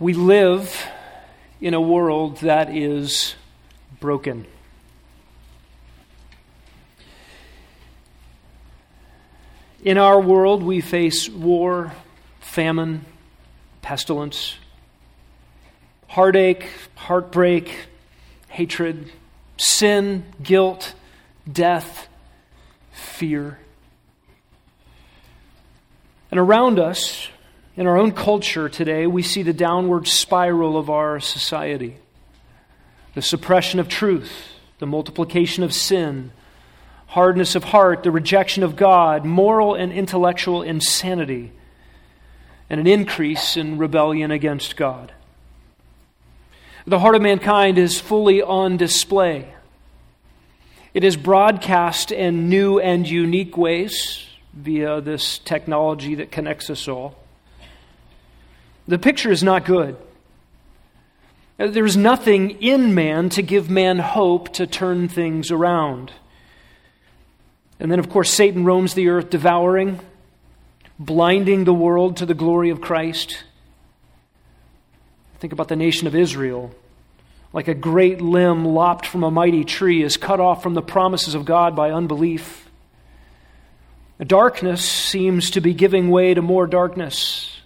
We live in a world that is broken. In our world, we face war, famine, pestilence, heartache, heartbreak, hatred, sin, guilt, death, fear. And around us, in our own culture today, we see the downward spiral of our society the suppression of truth, the multiplication of sin, hardness of heart, the rejection of God, moral and intellectual insanity, and an increase in rebellion against God. The heart of mankind is fully on display. It is broadcast in new and unique ways via this technology that connects us all. The picture is not good. There's nothing in man to give man hope to turn things around. And then, of course, Satan roams the earth, devouring, blinding the world to the glory of Christ. Think about the nation of Israel. Like a great limb lopped from a mighty tree is cut off from the promises of God by unbelief. Darkness seems to be giving way to more darkness.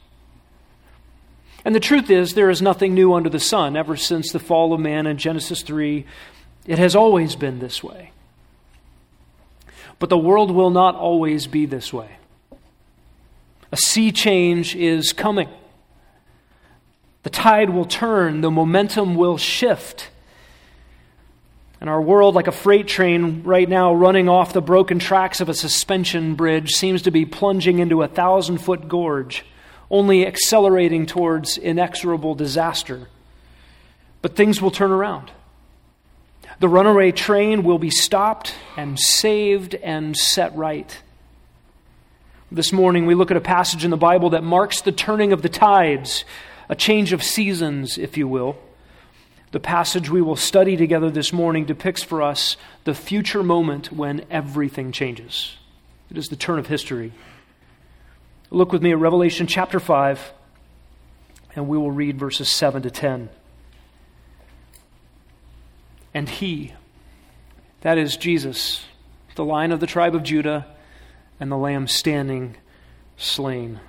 And the truth is, there is nothing new under the sun. Ever since the fall of man in Genesis 3, it has always been this way. But the world will not always be this way. A sea change is coming. The tide will turn, the momentum will shift. And our world, like a freight train right now running off the broken tracks of a suspension bridge, seems to be plunging into a thousand foot gorge only accelerating towards inexorable disaster. But things will turn around. The runaway train will be stopped and saved and set right. This morning, we look at a passage in the Bible that marks the turning of the tides, a change of seasons, if you will. The passage we will study together this morning depicts for us the future moment when everything changes. It is the turn of history. Look with me at Revelation chapter 5, and we will read verses 7 to 10. And he, that is Jesus, the lion of the tribe of Judah, and the lamb standing slain.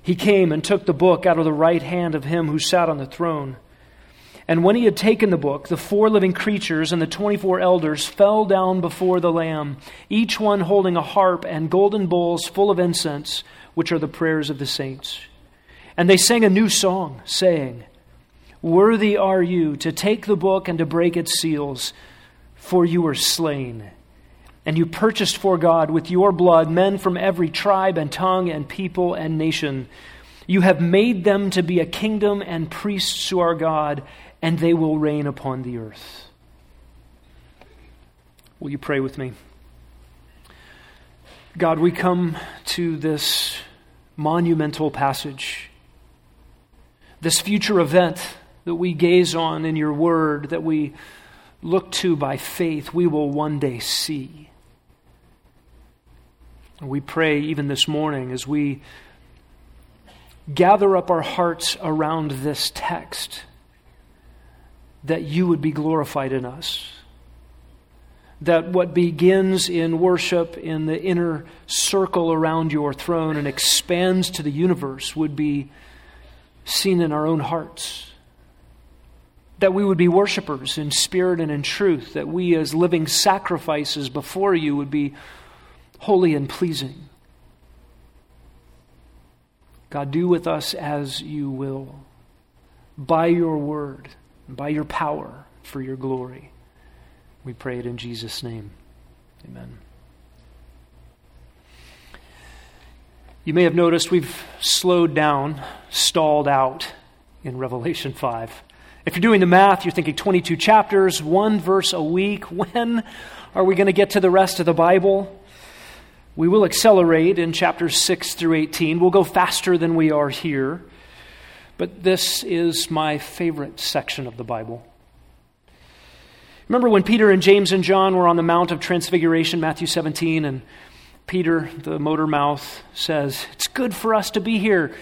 He came and took the book out of the right hand of him who sat on the throne. And when he had taken the book, the four living creatures and the 24 elders fell down before the Lamb, each one holding a harp and golden bowls full of incense, which are the prayers of the saints. And they sang a new song, saying, Worthy are you to take the book and to break its seals, for you were slain. And you purchased for God with your blood men from every tribe and tongue and people and nation. You have made them to be a kingdom and priests to our God and they will reign upon the earth. Will you pray with me? God, we come to this monumental passage, this future event that we gaze on in your word, that we look to by faith, we will one day see. We pray even this morning as we gather up our hearts around this text that you would be glorified in us. That what begins in worship in the inner circle around your throne and expands to the universe would be seen in our own hearts. That we would be worshipers in spirit and in truth. That we, as living sacrifices before you, would be holy and pleasing. God, do with us as you will by your word by your power for your glory. We pray it in Jesus' name. Amen. You may have noticed we've slowed down, stalled out in Revelation 5. If you're doing the math, you're thinking 22 chapters, one verse a week. When are we going to get to the rest of the Bible? We will accelerate in chapters 6 through 18. We'll go faster than we are here. But this is my favorite section of the Bible. Remember when Peter and James and John were on the Mount of Transfiguration, Matthew 17, and Peter, the motor mouth, says, It's good for us to be here.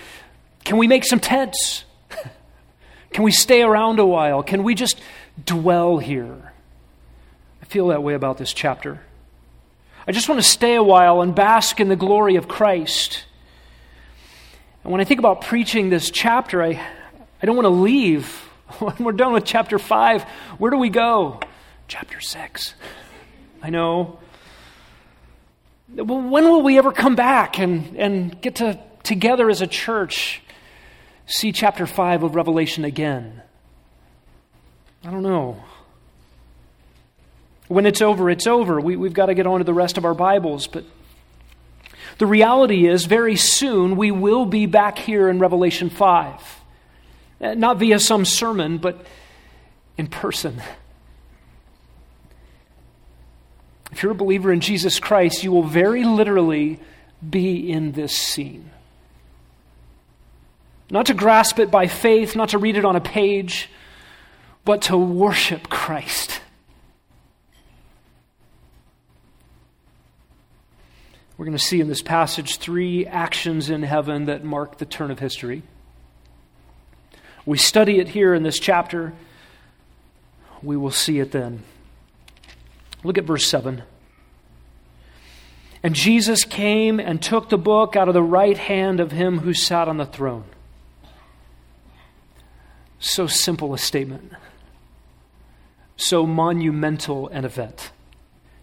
Can we make some tents? Can we stay around a while? Can we just dwell here? I feel that way about this chapter. I just want to stay a while and bask in the glory of Christ. And when I think about preaching this chapter, I, I don't want to leave. When we're done with chapter 5, where do we go? Chapter 6. I know. When will we ever come back and, and get to together as a church see chapter 5 of Revelation again? I don't know. When it's over, it's over. We, we've got to get on to the rest of our Bibles. But the reality is, very soon we will be back here in Revelation 5. Uh, not via some sermon, but in person. If you're a believer in Jesus Christ, you will very literally be in this scene. Not to grasp it by faith, not to read it on a page, but to worship Christ. We're going to see in this passage three actions in heaven that mark the turn of history. We study it here in this chapter. We will see it then. Look at verse 7. And Jesus came and took the book out of the right hand of him who sat on the throne. So simple a statement, so monumental an event.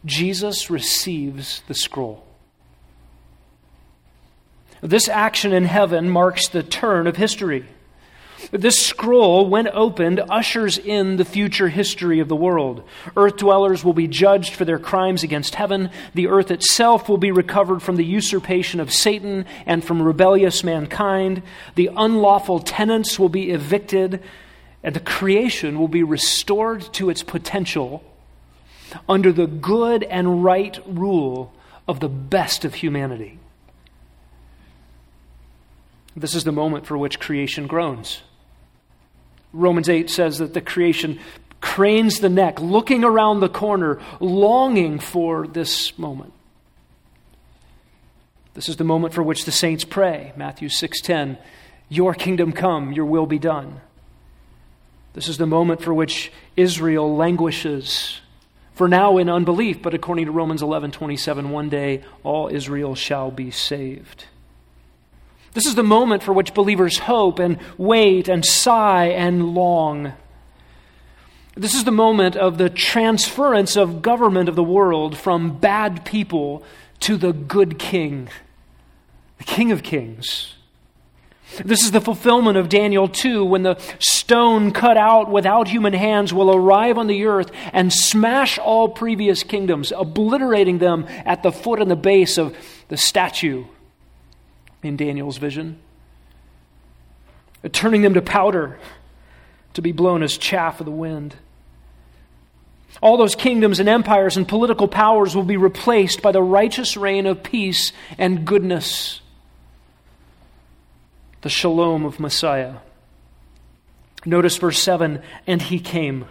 Jesus receives the scroll. This action in heaven marks the turn of history. This scroll, when opened, ushers in the future history of the world. Earth dwellers will be judged for their crimes against heaven. The earth itself will be recovered from the usurpation of Satan and from rebellious mankind. The unlawful tenants will be evicted, and the creation will be restored to its potential under the good and right rule of the best of humanity. This is the moment for which creation groans. Romans 8 says that the creation cranes the neck, looking around the corner, longing for this moment. This is the moment for which the saints pray. Matthew 6:10, "Your kingdom come, your will be done." This is the moment for which Israel languishes for now in unbelief, but according to Romans 11:27, one day all Israel shall be saved. This is the moment for which believers hope and wait and sigh and long. This is the moment of the transference of government of the world from bad people to the good king, the King of Kings. This is the fulfillment of Daniel 2 when the stone cut out without human hands will arrive on the earth and smash all previous kingdoms, obliterating them at the foot and the base of the statue in Daniel's vision, turning them to powder to be blown as chaff of the wind. All those kingdoms and empires and political powers will be replaced by the righteous reign of peace and goodness, the shalom of Messiah. Notice verse 7 and he came.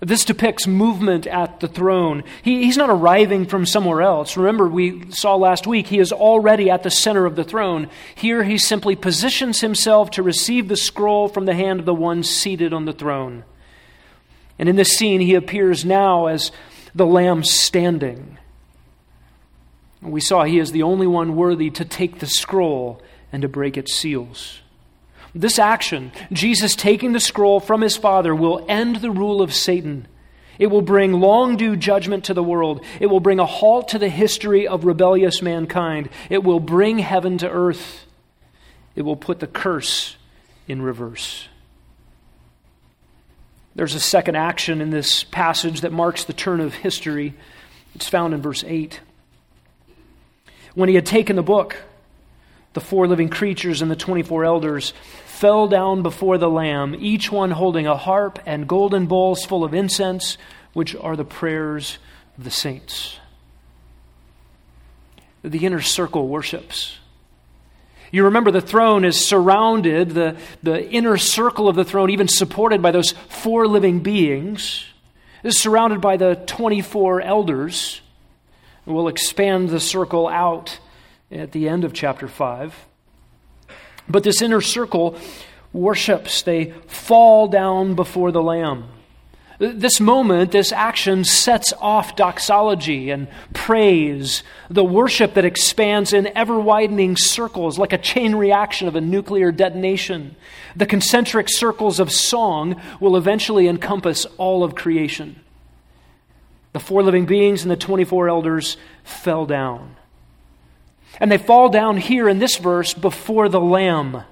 This depicts movement at the throne. He, he's not arriving from somewhere else. Remember, we saw last week, he is already at the center of the throne. Here, he simply positions himself to receive the scroll from the hand of the one seated on the throne. And in this scene, he appears now as the Lamb standing. We saw he is the only one worthy to take the scroll and to break its seals. This action, Jesus taking the scroll from his Father, will end the rule of Satan. It will bring long due judgment to the world. It will bring a halt to the history of rebellious mankind. It will bring heaven to earth. It will put the curse in reverse. There's a second action in this passage that marks the turn of history. It's found in verse 8. When he had taken the book, the four living creatures and the 24 elders fell down before the Lamb, each one holding a harp and golden bowls full of incense, which are the prayers of the saints. The inner circle worships. You remember the throne is surrounded, the, the inner circle of the throne, even supported by those four living beings, is surrounded by the 24 elders. We'll expand the circle out at the end of chapter 5. But this inner circle worships, they fall down before the Lamb. This moment, this action sets off doxology and praise, the worship that expands in ever widening circles like a chain reaction of a nuclear detonation. The concentric circles of song will eventually encompass all of creation. The four living beings and the 24 elders fell down. And they fall down here in this verse before the Lamb,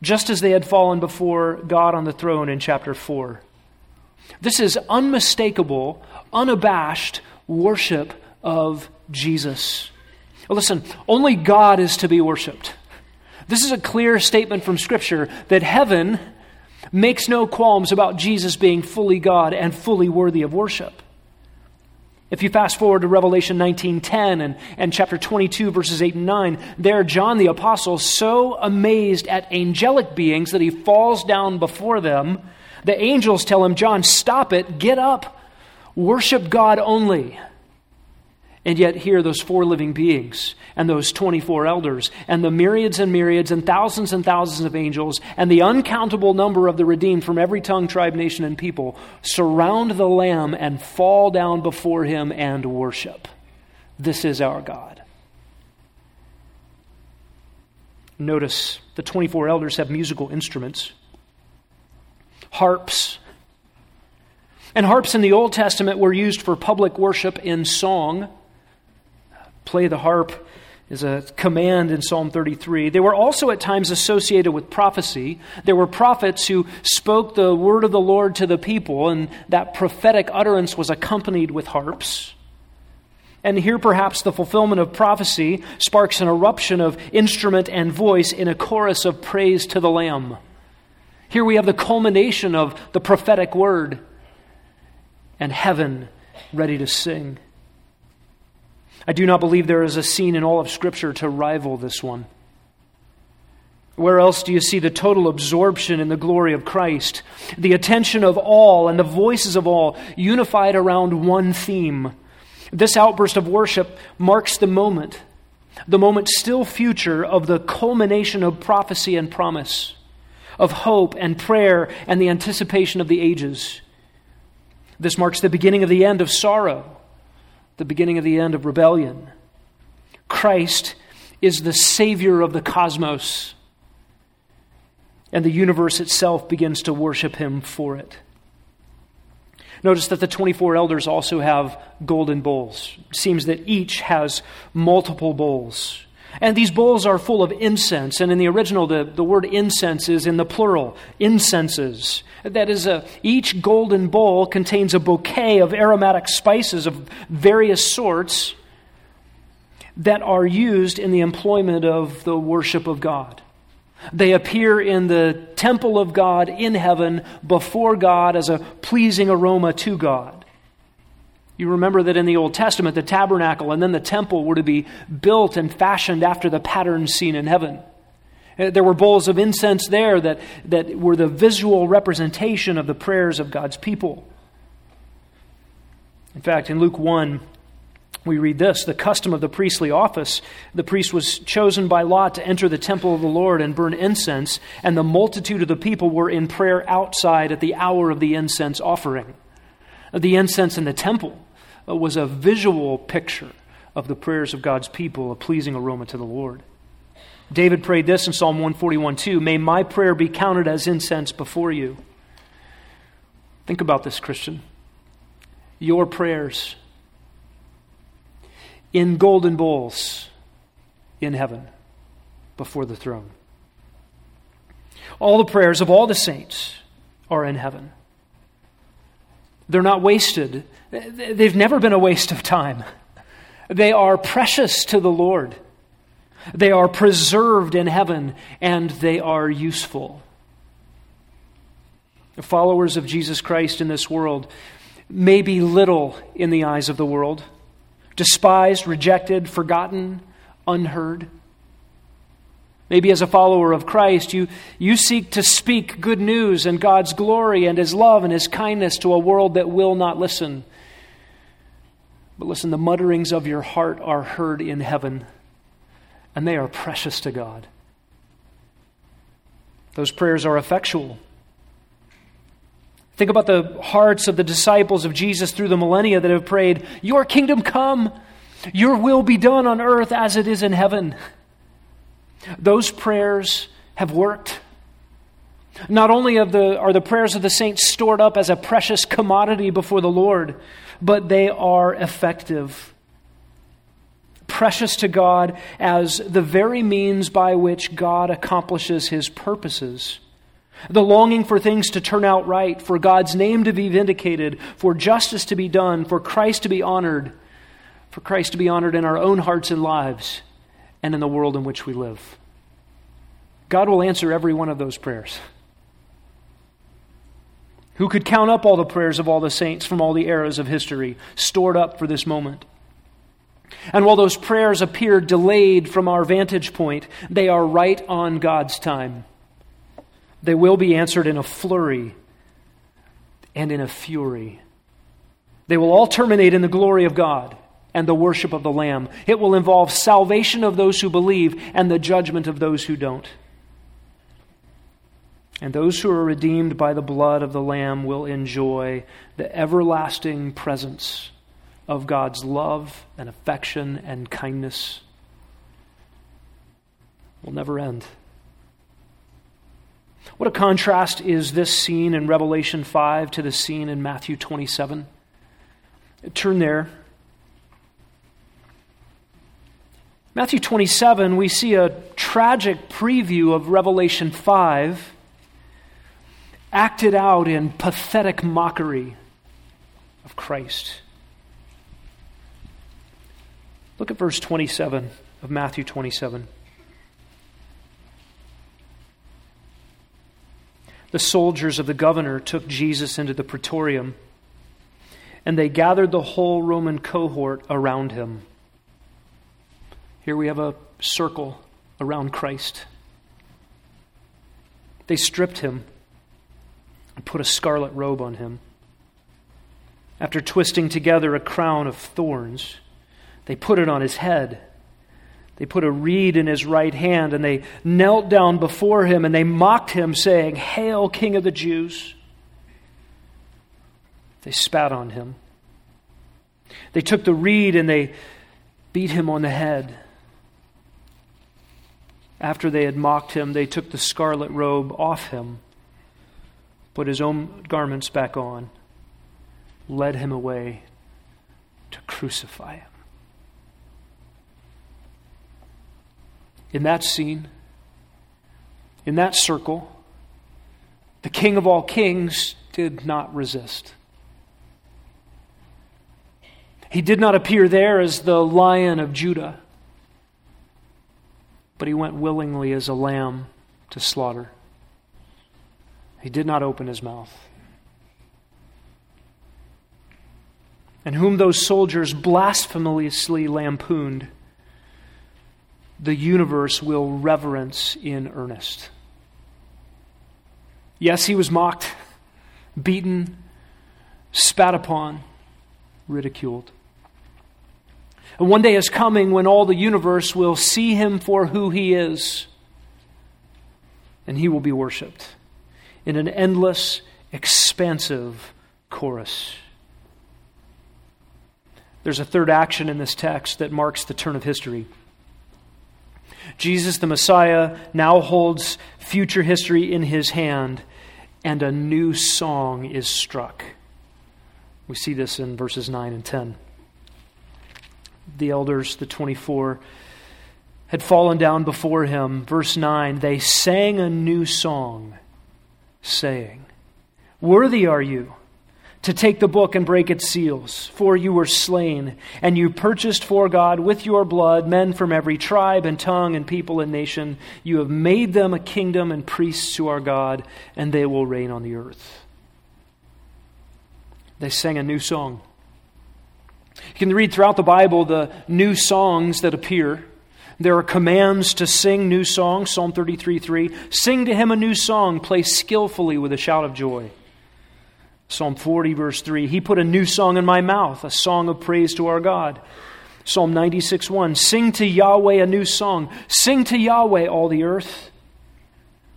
just as they had fallen before God on the throne in chapter 4. This is unmistakable, unabashed worship of Jesus. listen, only God is to be worshiped. This is a clear statement from Scripture that heaven makes no qualms about Jesus being fully God and fully worthy of worship. If you fast forward to Revelation 19:10 and, and chapter 22, verses 8 and 9, there John the Apostle, so amazed at angelic beings that he falls down before them. The angels tell him, John, stop it, get up, worship God only. And yet, here, those four living beings, and those 24 elders, and the myriads and myriads, and thousands and thousands of angels, and the uncountable number of the redeemed from every tongue, tribe, nation, and people surround the Lamb and fall down before him and worship. This is our God. Notice the 24 elders have musical instruments harps. And harps in the Old Testament were used for public worship in song. Play the harp is a command in Psalm 33. They were also at times associated with prophecy. There were prophets who spoke the word of the Lord to the people, and that prophetic utterance was accompanied with harps. And here, perhaps, the fulfillment of prophecy sparks an eruption of instrument and voice in a chorus of praise to the Lamb. Here we have the culmination of the prophetic word and heaven ready to sing. I do not believe there is a scene in all of Scripture to rival this one. Where else do you see the total absorption in the glory of Christ, the attention of all and the voices of all unified around one theme? This outburst of worship marks the moment, the moment still future of the culmination of prophecy and promise of hope and prayer and the anticipation of the ages. This marks the beginning of the end of sorrow, the beginning of the end of rebellion. Christ is the Savior of the cosmos, and the universe itself begins to worship Him for it. Notice that the 24 elders also have golden bowls. It seems that each has multiple bowls. And these bowls are full of incense. And in the original, the, the word incense is in the plural incenses. That is, a, each golden bowl contains a bouquet of aromatic spices of various sorts that are used in the employment of the worship of God. They appear in the temple of God in heaven before God as a pleasing aroma to God. You remember that in the Old Testament, the tabernacle and then the temple were to be built and fashioned after the pattern seen in heaven. Uh, there were bowls of incense there that, that were the visual representation of the prayers of God's people. In fact, in Luke 1, we read this the custom of the priestly office. The priest was chosen by lot to enter the temple of the Lord and burn incense, and the multitude of the people were in prayer outside at the hour of the incense offering. The incense in the temple uh, Uh, was a visual picture of the prayers of God's people, a pleasing aroma to the Lord. David prayed this in Psalm 141 2 May my prayer be counted as incense before you. Think about this, Christian. Your prayers in golden bowls in heaven before the throne. All the prayers of all the saints are in heaven. They're not wasted. They've never been a waste of time. They are precious to the Lord. They are preserved in heaven and they are useful. The followers of Jesus Christ in this world may be little in the eyes of the world, despised, rejected, forgotten, unheard. Maybe as a follower of Christ, you, you seek to speak good news and God's glory and His love and His kindness to a world that will not listen. But listen, the mutterings of your heart are heard in heaven, and they are precious to God. Those prayers are effectual. Think about the hearts of the disciples of Jesus through the millennia that have prayed, Your kingdom come, your will be done on earth as it is in heaven. Those prayers have worked. Not only are the prayers of the saints stored up as a precious commodity before the Lord, but they are effective. Precious to God as the very means by which God accomplishes his purposes. The longing for things to turn out right, for God's name to be vindicated, for justice to be done, for Christ to be honored, for Christ to be honored in our own hearts and lives and in the world in which we live. God will answer every one of those prayers. Who could count up all the prayers of all the saints from all the eras of history, stored up for this moment? And while those prayers appear delayed from our vantage point, they are right on God's time. They will be answered in a flurry and in a fury. They will all terminate in the glory of God and the worship of the Lamb. It will involve salvation of those who believe and the judgment of those who don't. And those who are redeemed by the blood of the Lamb will enjoy the everlasting presence of God's love and affection and kindness. Will never end. What a contrast is this scene in Revelation 5 to the scene in Matthew 27. Turn there. Matthew 27, we see a tragic preview of Revelation 5 acted out in pathetic mockery of Christ. Look at verse 27 of Matthew 27. The soldiers of the governor took Jesus into the praetorium, and they gathered the whole Roman cohort around him. Here we have a circle around Christ. They stripped him and put a scarlet robe on him. After twisting together a crown of thorns, they put it on his head. They put a reed in his right hand, and they knelt down before him, and they mocked him, saying, Hail, King of the Jews! They spat on him. They took the reed and they beat him on the head. After they had mocked him, they took the scarlet robe off him put his own garments back on, led him away to crucify him. In that scene, in that circle, the King of all kings did not resist. He did not appear there as the lion of Judah, but he went willingly as a lamb to slaughter. He did not open his mouth. And whom those soldiers blasphemously lampooned, the universe will reverence in earnest. Yes, he was mocked, beaten, spat upon, ridiculed. And one day is coming when all the universe will see him for who he is, and he will be worshiped in an endless, expansive chorus. There's a third action in this text that marks the turn of history. Jesus, the Messiah, now holds future history in his hand, and a new song is struck. We see this in verses 9 and 10. The elders, the 24, had fallen down before him. Verse 9, they sang a new song saying, Worthy are you to take the book and break its seals, for you were slain, and you purchased for God with your blood men from every tribe and tongue and people and nation. You have made them a kingdom and priests to our God, and they will reign on the earth. They sang a new song. You can read throughout the Bible the new songs that appear. There are commands to sing new songs, Psalm 33 3. Sing to him a new song, play skillfully with a shout of joy. Psalm 40, verse 3. He put a new song in my mouth, a song of praise to our God. Psalm 96 1. Sing to Yahweh a new song. Sing to Yahweh, all the earth.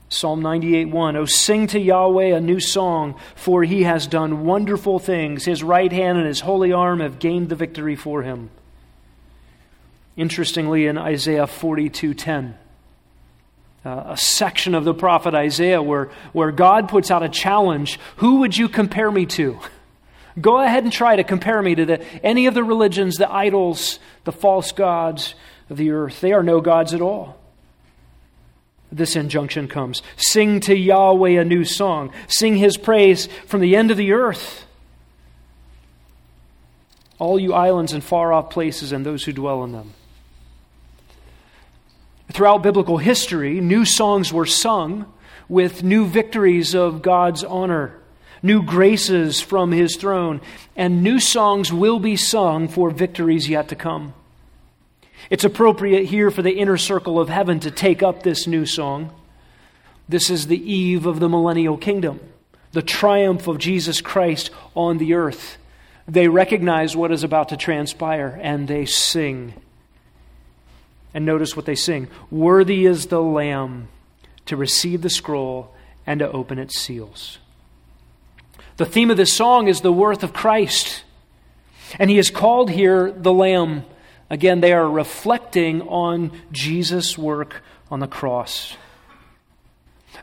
Psalm 98 1. Oh, sing to Yahweh a new song, for he has done wonderful things. His right hand and his holy arm have gained the victory for him. Interestingly, in Isaiah 42:10, uh, a section of the prophet Isaiah where, where God puts out a challenge Who would you compare me to? Go ahead and try to compare me to the, any of the religions, the idols, the false gods of the earth. They are no gods at all this injunction comes Sing to Yahweh a new song, sing his praise from the end of the earth. All you islands and far off places and those who dwell in them. Throughout biblical history, new songs were sung with new victories of God's honor, new graces from his throne, and new songs will be sung for victories yet to come. It's appropriate here for the inner circle of heaven to take up this new song. This is the eve of the millennial kingdom, the triumph of Jesus Christ on the earth. They recognize what is about to transpire and they sing. And notice what they sing Worthy is the Lamb to receive the scroll and to open its seals. The theme of this song is the worth of Christ. And he is called here the Lamb. Again, they are reflecting on Jesus' work on the cross.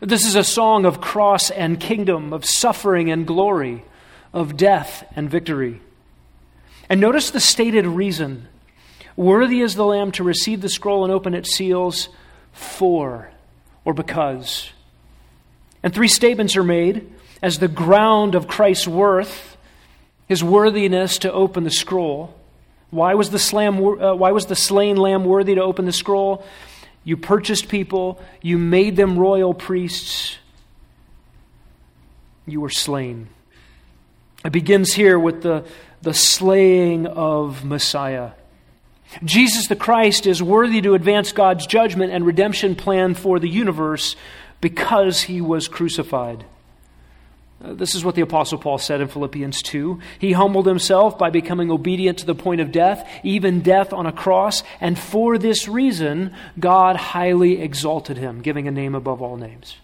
This is a song of cross and kingdom, of suffering and glory, of death and victory. And notice the stated reason Worthy is the Lamb to receive the scroll and open its seals for or because. And three statements are made as the ground of Christ's worth, his worthiness to open the scroll. Why was the, slam, uh, why was the slain lamb worthy to open the scroll? You purchased people, you made them royal priests, you were slain. It begins here with the, the slaying of Messiah. Jesus the Christ is worthy to advance God's judgment and redemption plan for the universe because he was crucified. Uh, this is what the Apostle Paul said in Philippians 2. He humbled himself by becoming obedient to the point of death, even death on a cross, and for this reason, God highly exalted him, giving a name above all names.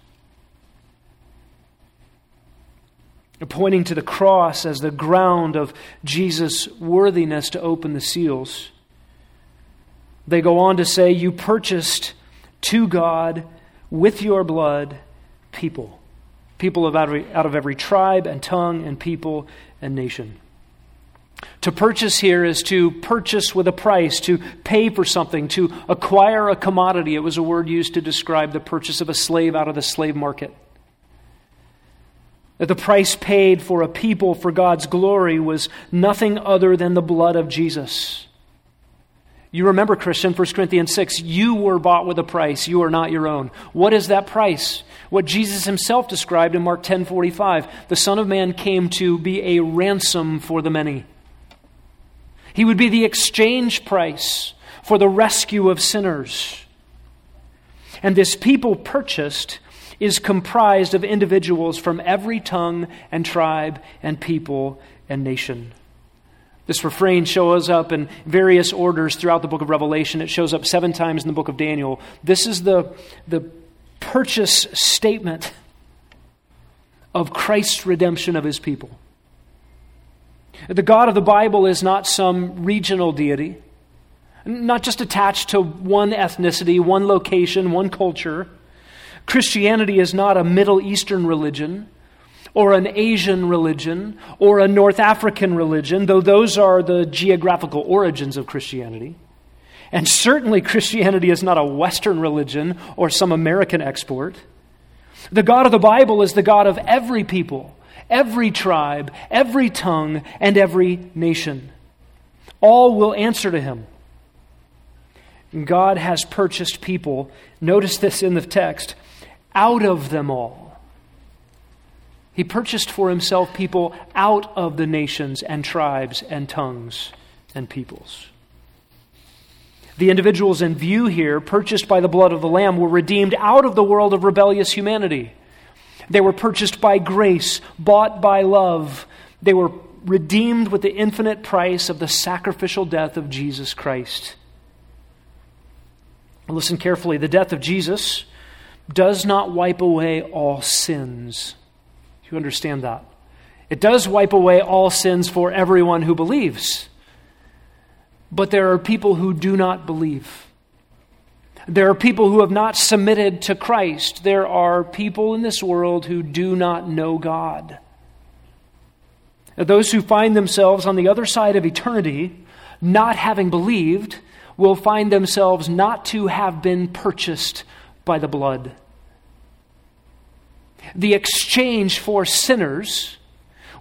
Pointing to the cross as the ground of Jesus' worthiness to open the seals, they go on to say, You purchased to God with your blood people people of out, of out of every tribe and tongue and people and nation. To purchase here is to purchase with a price, to pay for something, to acquire a commodity. It was a word used to describe the purchase of a slave out of the slave market. That the price paid for a people for God's glory was nothing other than the blood of Jesus. You remember, Christian, 1 Corinthians 6, you were bought with a price. You are not your own. What is that price? What Jesus himself described in Mark 10:45, the Son of Man came to be a ransom for the many. He would be the exchange price for the rescue of sinners. And this people purchased is comprised of individuals from every tongue and tribe and people and nation. This refrain shows up in various orders throughout the book of Revelation. It shows up seven times in the book of Daniel. This is the, the purchase statement of Christ's redemption of his people. The God of the Bible is not some regional deity, not just attached to one ethnicity, one location, one culture. Christianity is not a Middle Eastern religion or an Asian religion or a North African religion, though those are the geographical origins of Christianity. And certainly, Christianity is not a Western religion or some American export. The God of the Bible is the God of every people, every tribe, every tongue, and every nation. All will answer to him. God has purchased people, notice this in the text, out of them all. He purchased for himself people out of the nations and tribes and tongues and peoples. The individuals in view here, purchased by the blood of the Lamb, were redeemed out of the world of rebellious humanity. They were purchased by grace, bought by love. They were redeemed with the infinite price of the sacrificial death of Jesus Christ. Listen carefully. The death of Jesus does not wipe away all sins. You understand that? It does wipe away all sins for everyone who believes. But there are people who do not believe. There are people who have not submitted to Christ. There are people in this world who do not know God. Those who find themselves on the other side of eternity, not having believed, will find themselves not to have been purchased by the blood. The exchange for sinners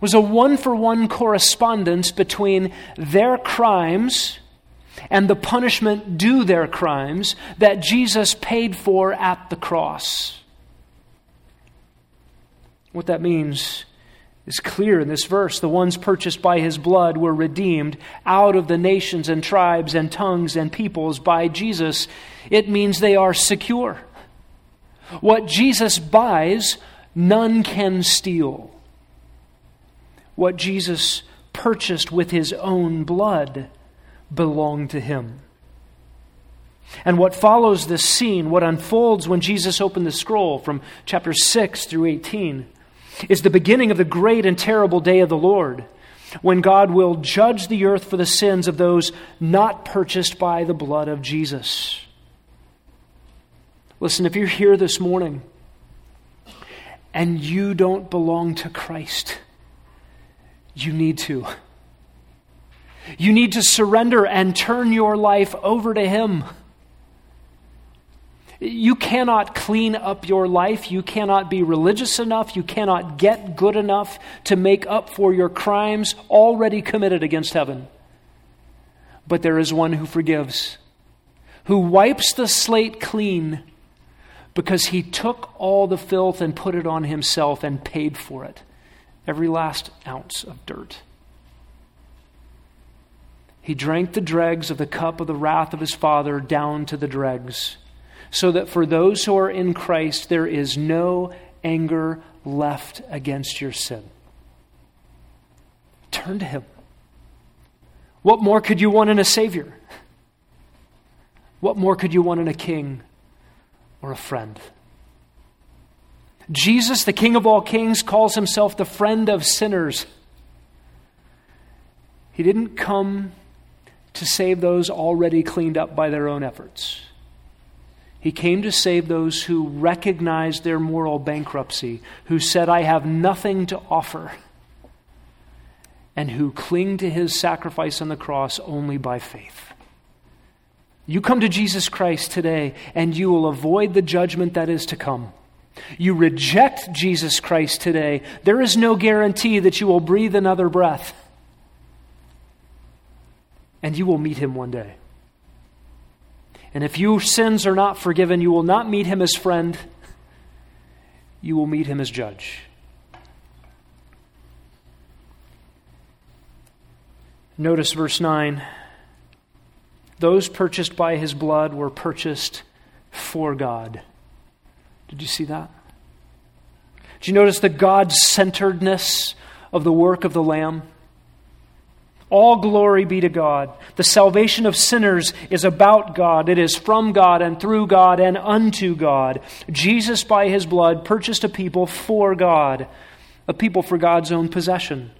was a one for one correspondence between their crimes and the punishment due their crimes that Jesus paid for at the cross. What that means is clear in this verse. The ones purchased by his blood were redeemed out of the nations and tribes and tongues and peoples by Jesus. It means they are secure. What Jesus buys, none can steal. What Jesus purchased with his own blood belonged to him. And what follows this scene, what unfolds when Jesus opened the scroll from chapter 6 through 18, is the beginning of the great and terrible day of the Lord, when God will judge the earth for the sins of those not purchased by the blood of Jesus. Listen, if you're here this morning and you don't belong to Christ, you need to. You need to surrender and turn your life over to Him. You cannot clean up your life. You cannot be religious enough. You cannot get good enough to make up for your crimes already committed against heaven. But there is one who forgives, who wipes the slate clean because he took all the filth and put it on himself and paid for it, every last ounce of dirt. He drank the dregs of the cup of the wrath of his Father down to the dregs so that for those who are in Christ, there is no anger left against your sin. Turn to Him. What more could you want in a Savior? What more could you want in a king or a friend? Jesus, the King of all kings, calls himself the friend of sinners. He didn't come to save those already cleaned up by their own efforts. He came to save those who recognized their moral bankruptcy, who said, I have nothing to offer, and who cling to his sacrifice on the cross only by faith. You come to Jesus Christ today, and you will avoid the judgment that is to come. You reject Jesus Christ today, there is no guarantee that you will breathe another breath, and you will meet him one day. And if your sins are not forgiven, you will not meet him as friend, you will meet him as judge. Notice verse 9. Those purchased by his blood were purchased for God. Did you see that? Did you notice the God centeredness of the work of the Lamb? All glory be to God. The salvation of sinners is about God. It is from God and through God and unto God. Jesus, by his blood, purchased a people for God, a people for God's own possession.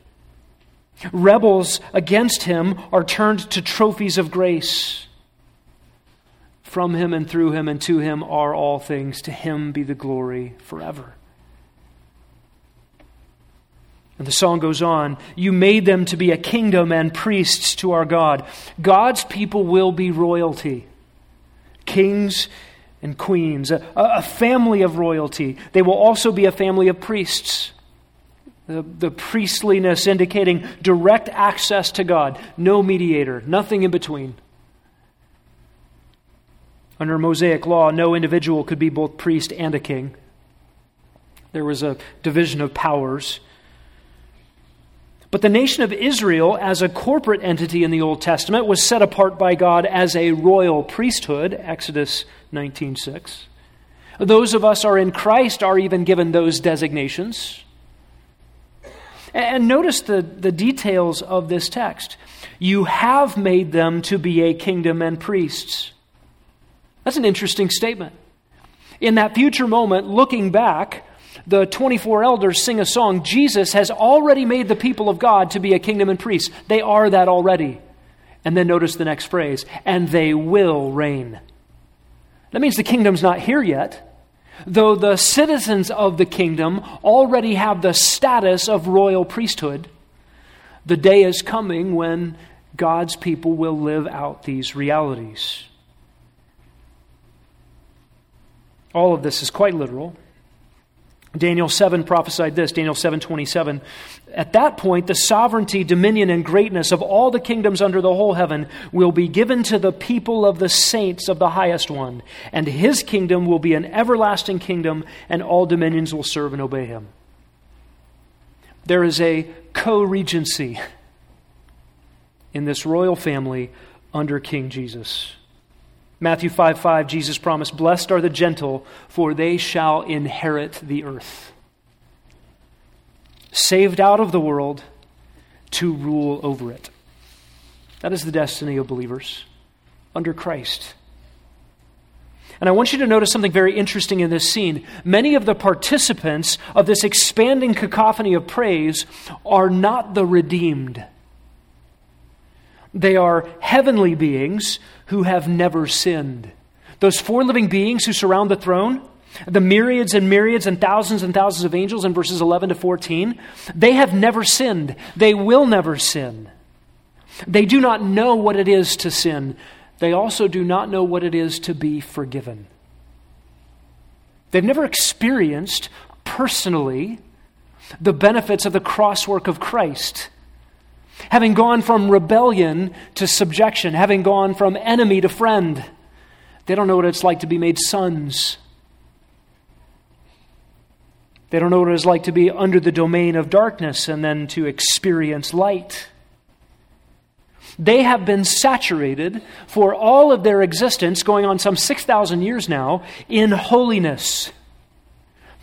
Rebels against him are turned to trophies of grace. From him and through him and to him are all things. To him be the glory forever. And the song goes on You made them to be a kingdom and priests to our God. God's people will be royalty, kings and queens, a, a family of royalty. They will also be a family of priests. The, the priestliness indicating direct access to God, no mediator, nothing in between. Under Mosaic law, no individual could be both priest and a king. There was a division of powers. But the nation of Israel, as a corporate entity in the Old Testament, was set apart by God as a royal priesthood, Exodus 19:6. Those of us are in Christ are even given those designations. And notice the, the details of this text. You have made them to be a kingdom and priests. That's an interesting statement. In that future moment, looking back, the 24 elders sing a song Jesus has already made the people of God to be a kingdom and priests. They are that already. And then notice the next phrase and they will reign. That means the kingdom's not here yet. Though the citizens of the kingdom already have the status of royal priesthood, the day is coming when God's people will live out these realities. All of this is quite literal. Daniel 7 prophesied this, Daniel 7:27. At that point the sovereignty, dominion and greatness of all the kingdoms under the whole heaven will be given to the people of the saints of the highest one, and his kingdom will be an everlasting kingdom and all dominions will serve and obey him. There is a co-regency in this royal family under King Jesus. Matthew 5 5, Jesus promised, Blessed are the gentle, for they shall inherit the earth. Saved out of the world to rule over it. That is the destiny of believers under Christ. And I want you to notice something very interesting in this scene. Many of the participants of this expanding cacophony of praise are not the redeemed. They are heavenly beings who have never sinned. Those four living beings who surround the throne, the myriads and myriads and thousands and thousands of angels in verses 11 to 14, they have never sinned. They will never sin. They do not know what it is to sin. They also do not know what it is to be forgiven. They've never experienced personally the benefits of the cross work of Christ having gone from rebellion to subjection, having gone from enemy to friend. They don't know what it's like to be made sons. They don't know what it's like to be under the domain of darkness and then to experience light. They have been saturated for all of their existence, going on some 6,000 years now, in holiness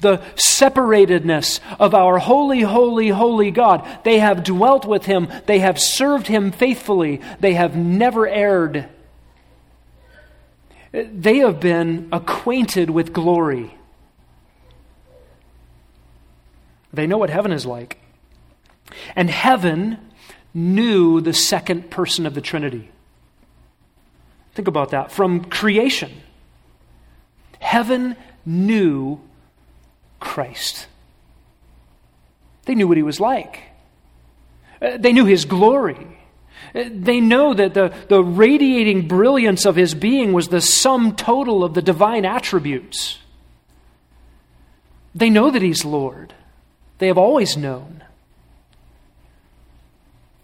the separatedness of our holy, holy, holy God. They have dwelt with him, they have served him faithfully, they have never erred. They have been acquainted with glory. They know what heaven is like. And heaven knew the second person of the Trinity. Think about that. From creation, heaven knew Christ. They knew what he was like, uh, they knew his glory. Uh, they know that the, the radiating brilliance of his being was the sum total of the divine attributes. They know that he's Lord. They have always known.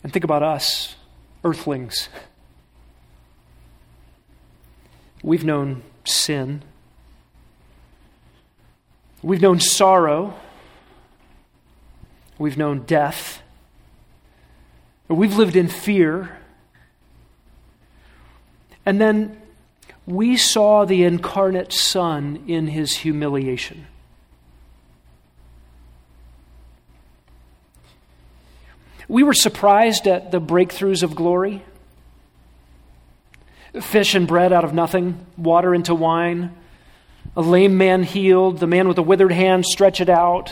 And think about us, earthlings. We've known sin. We've known sorrow. We've known death. We've lived in fear. And then we saw the incarnate Son in his humiliation. We were surprised at the breakthroughs of glory fish and bread out of nothing, water into wine a lame man healed, the man with a withered hand stretch it out,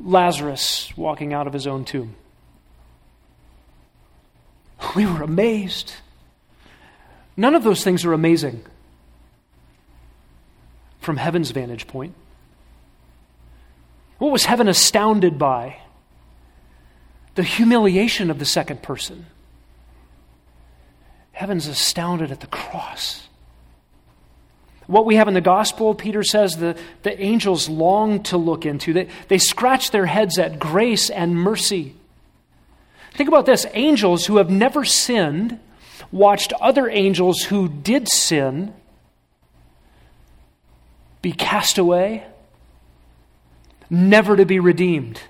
Lazarus walking out of his own tomb. We were amazed. None of those things are amazing from heaven's vantage point. What was heaven astounded by? The humiliation of the second person. Heaven's astounded at the cross. What we have in the gospel, Peter says, the, the angels long to look into. They, they scratch their heads at grace and mercy. Think about this angels who have never sinned watched other angels who did sin be cast away, never to be redeemed.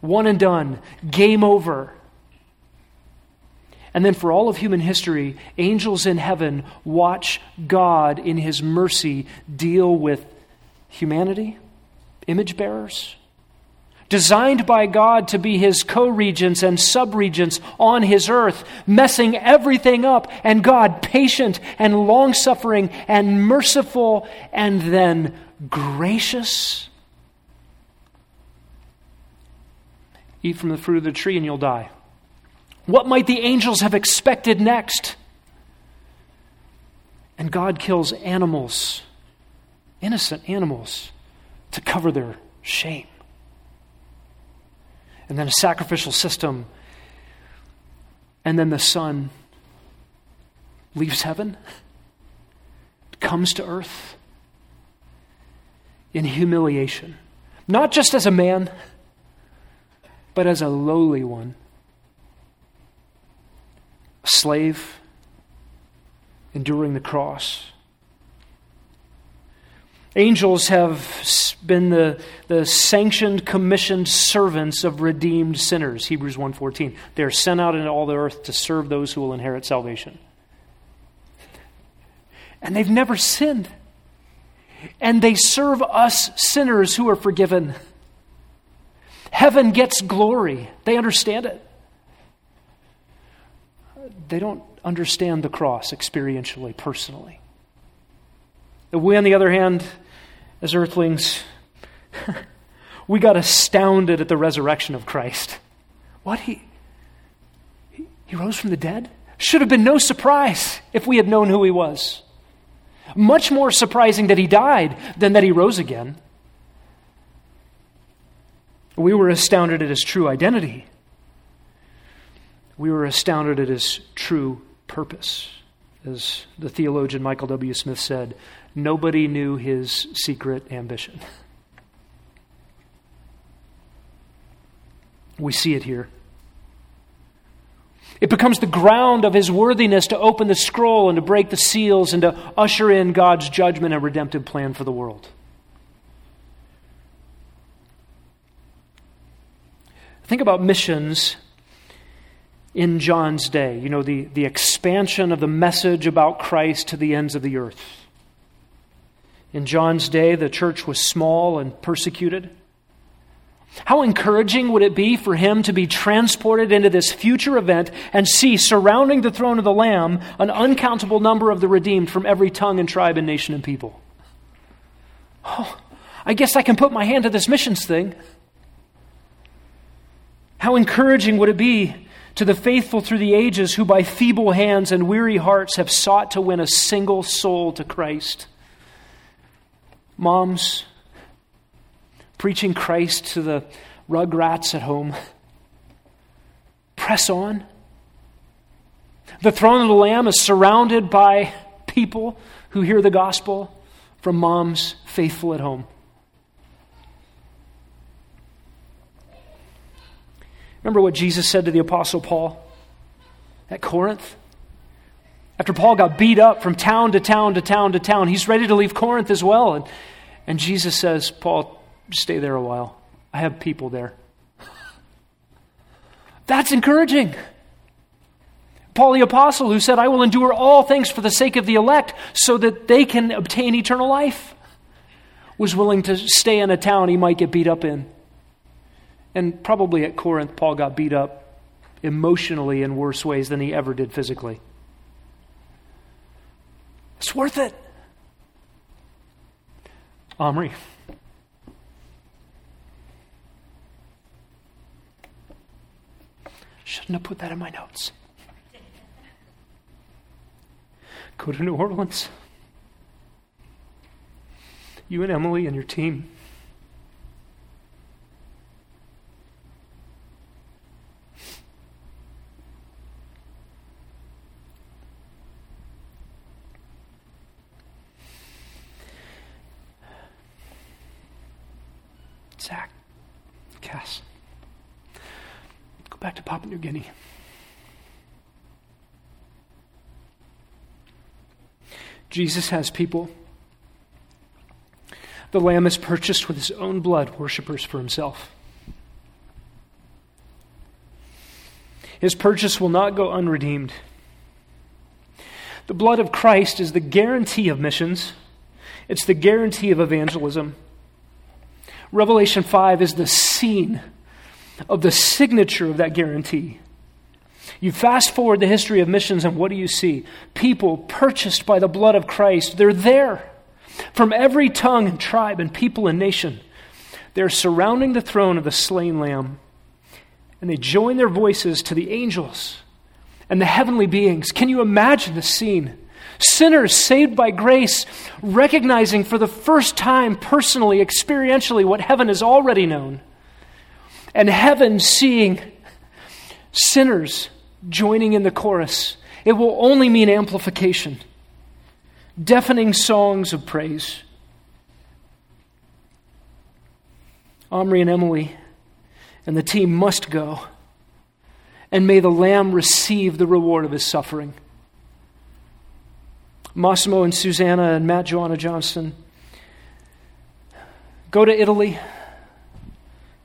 One and done, game over. And then for all of human history, angels in heaven watch God in his mercy deal with humanity, image bearers, designed by God to be his co regents and sub regents on his earth, messing everything up, and God patient and long suffering and merciful and then gracious. Eat from the fruit of the tree and you'll die. What might the angels have expected next? And God kills animals, innocent animals, to cover their shame. And then a sacrificial system. And then the Son leaves heaven, comes to earth in humiliation, not just as a man, but as a lowly one, a slave enduring the cross. Angels have been the, the sanctioned, commissioned servants of redeemed sinners, Hebrews 1.14. They are sent out into all the earth to serve those who will inherit salvation. And they've never sinned. And they serve us sinners who are forgiven. Heaven gets glory. They understand it. They don't understand the cross experientially, personally. We, on the other hand, as earthlings, we got astounded at the resurrection of Christ. What? He, he, rose from the dead? Should have been no surprise if we had known who he was. Much more surprising that he died than that he rose again. We were astounded at his true identity. We were astounded at his true purpose. As the theologian Michael W. Smith said, nobody knew his secret ambition. We see it here. It becomes the ground of his worthiness to open the scroll and to break the seals and to usher in God's judgment and redemptive plan for the world. Think about missions in John's day, you know, the, the expansion of the message about Christ to the ends of the earth. In John's day, the church was small and persecuted. How encouraging would it be for him to be transported into this future event and see surrounding the throne of the Lamb an uncountable number of the redeemed from every tongue and tribe and nation and people? Oh, I guess I can put my hand to this missions thing. How encouraging would it be to the faithful through the ages who by feeble hands and weary hearts have sought to win a single soul to Christ? Moms, preaching Christ to the rugrats at home. Press on. The throne of the Lamb is surrounded by people who hear the gospel from moms faithful at home. Remember what Jesus said to the Apostle Paul at Corinth? After Paul got beat up from town to town to town to town, he's ready to leave Corinth as well. And, and Jesus says, Paul, stay there a while. I have people there. That's encouraging. Paul the Apostle, who said, I will endure all things for the sake of the elect so that they can obtain eternal life, was willing to stay in a town he might get beat up in. And probably at Corinth, Paul got beat up emotionally in worse ways than he ever did physically. It's worth it. Omri. Shouldn't have put that in my notes. Go to New Orleans. You and Emily and your team. Jesus has people. The Lamb is purchased with his own blood, worshippers for himself. His purchase will not go unredeemed. The blood of Christ is the guarantee of missions, it's the guarantee of evangelism. Revelation 5 is the scene of the signature of that guarantee. You fast forward the history of missions, and what do you see? People purchased by the blood of Christ. They're there from every tongue and tribe and people and nation. They're surrounding the throne of the slain Lamb, and they join their voices to the angels and the heavenly beings. Can you imagine the scene? Sinners saved by grace, recognizing for the first time personally, experientially, what heaven has already known. And heaven seeing sinners joining in the chorus. It will only mean amplification, deafening songs of praise. Omri and Emily and the team must go. And may the Lamb receive the reward of his suffering. Massimo and Susanna and Matt Joanna Johnston, go to Italy,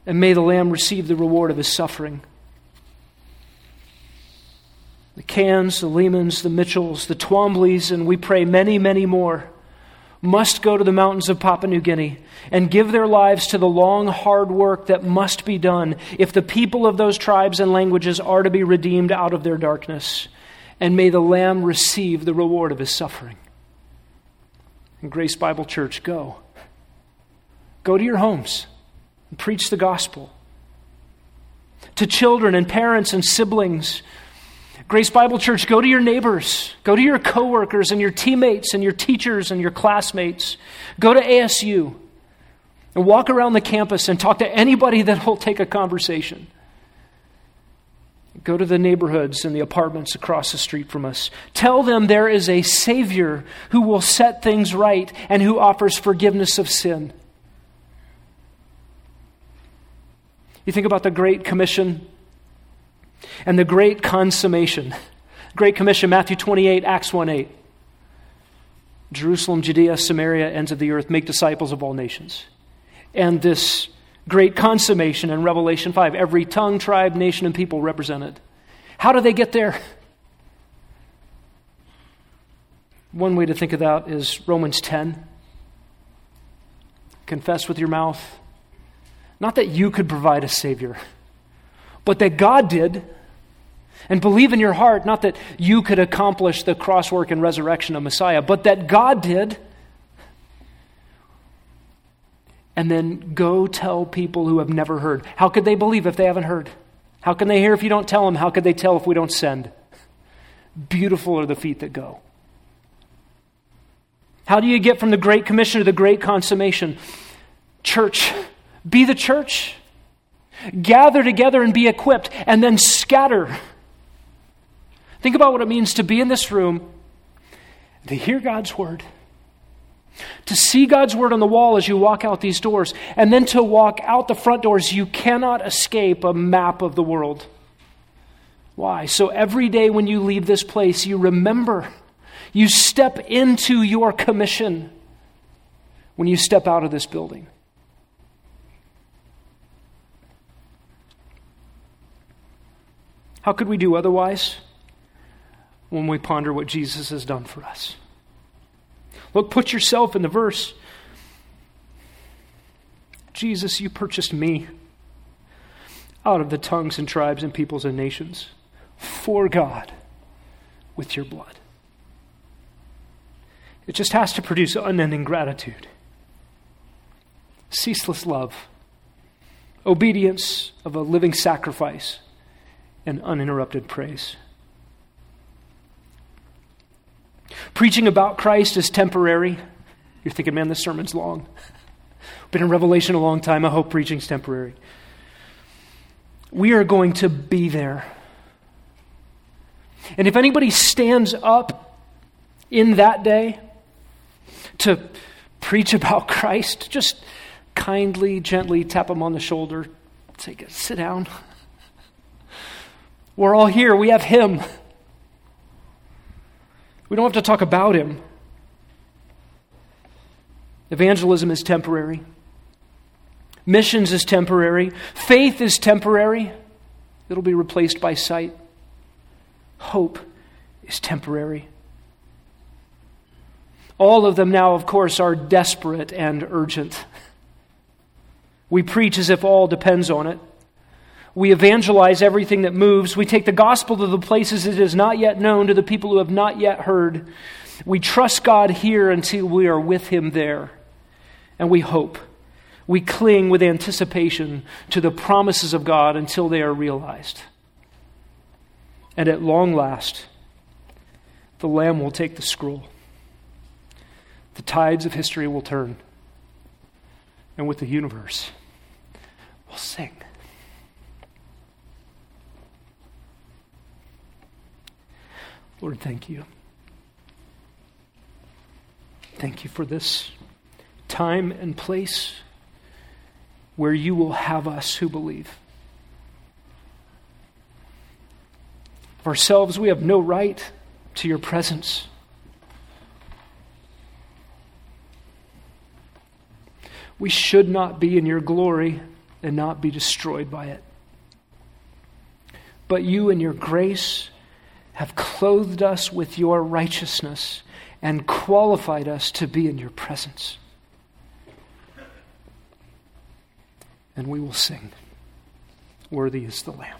and may the Lamb receive the reward of his suffering. The Cans, the Lehmans, the Mitchells, the Twombleys, and we pray many, many more must go to the mountains of Papua New Guinea and give their lives to the long, hard work that must be done if the people of those tribes and languages are to be redeemed out of their darkness and may the Lamb receive the reward of his suffering. And Grace Bible Church, go. Go to your homes and preach the gospel. To children and parents and siblings, Grace Bible Church, go to your neighbors, go to your coworkers and your teammates and your teachers and your classmates. Go to ASU and walk around the campus and talk to anybody that will take a conversation. Go to the neighborhoods and the apartments across the street from us. Tell them there is a Savior who will set things right and who offers forgiveness of sin. You think about the Great Commission and the Great Consummation. Great Commission, Matthew 28, Acts 1 8. Jerusalem, Judea, Samaria, ends of the earth, make disciples of all nations. And this great consummation in Revelation 5. Every tongue, tribe, nation, and people represented. How do they get there? One way to think of that is Romans 10. Confess with your mouth, not that you could provide a Savior, but that God did. And believe in your heart, not that you could accomplish the cross work and resurrection of Messiah, but that God did and then go tell people who have never heard. How could they believe if they haven't heard? How can they hear if you don't tell them? How could they tell if we don't send? Beautiful are the feet that go. How do you get from the Great Commission to the Great Consummation? Church. Be the church. Gather together and be equipped, and then scatter. Think about what it means to be in this room, to hear God's word to see God's word on the wall as you walk out these doors, and then to walk out the front doors, you cannot escape a map of the world. Why? So every day when you leave this place, you remember, you step into your commission when you step out of this building. How could we do otherwise when we ponder what Jesus has done for us? Look, put yourself in the verse. Jesus, you purchased me out of the tongues and tribes and peoples and nations for God with your blood. It just has to produce unending gratitude, ceaseless love, obedience of a living sacrifice, and uninterrupted praise. Preaching about Christ is temporary. You're thinking, man, this sermon's long. Been in Revelation a long time. I hope preaching's temporary. We are going to be there. And if anybody stands up in that day to preach about Christ, just kindly, gently tap them on the shoulder, say, sit down. We're all here. We have Him. We don't have to talk about him. Evangelism is temporary. Missions is temporary. Faith is temporary. It'll be replaced by sight. Hope is temporary. All of them now, of course, are desperate and urgent. We preach as if all depends on it. We evangelize everything that moves. We take the gospel to the places it is not yet known, to the people who have not yet heard. We trust God here until we are with Him there. And we hope. We cling with anticipation to the promises of God until they are realized. And at long last, the Lamb will take the scroll. The tides of history will turn. And with the universe, we'll sing. Lord, thank you. Thank you for this time and place where you will have us who believe. Of ourselves, we have no right to your presence. We should not be in your glory and not be destroyed by it. But you, in your grace, have clothed us with your righteousness and qualified us to be in your presence. And we will sing, Worthy is the Lamb.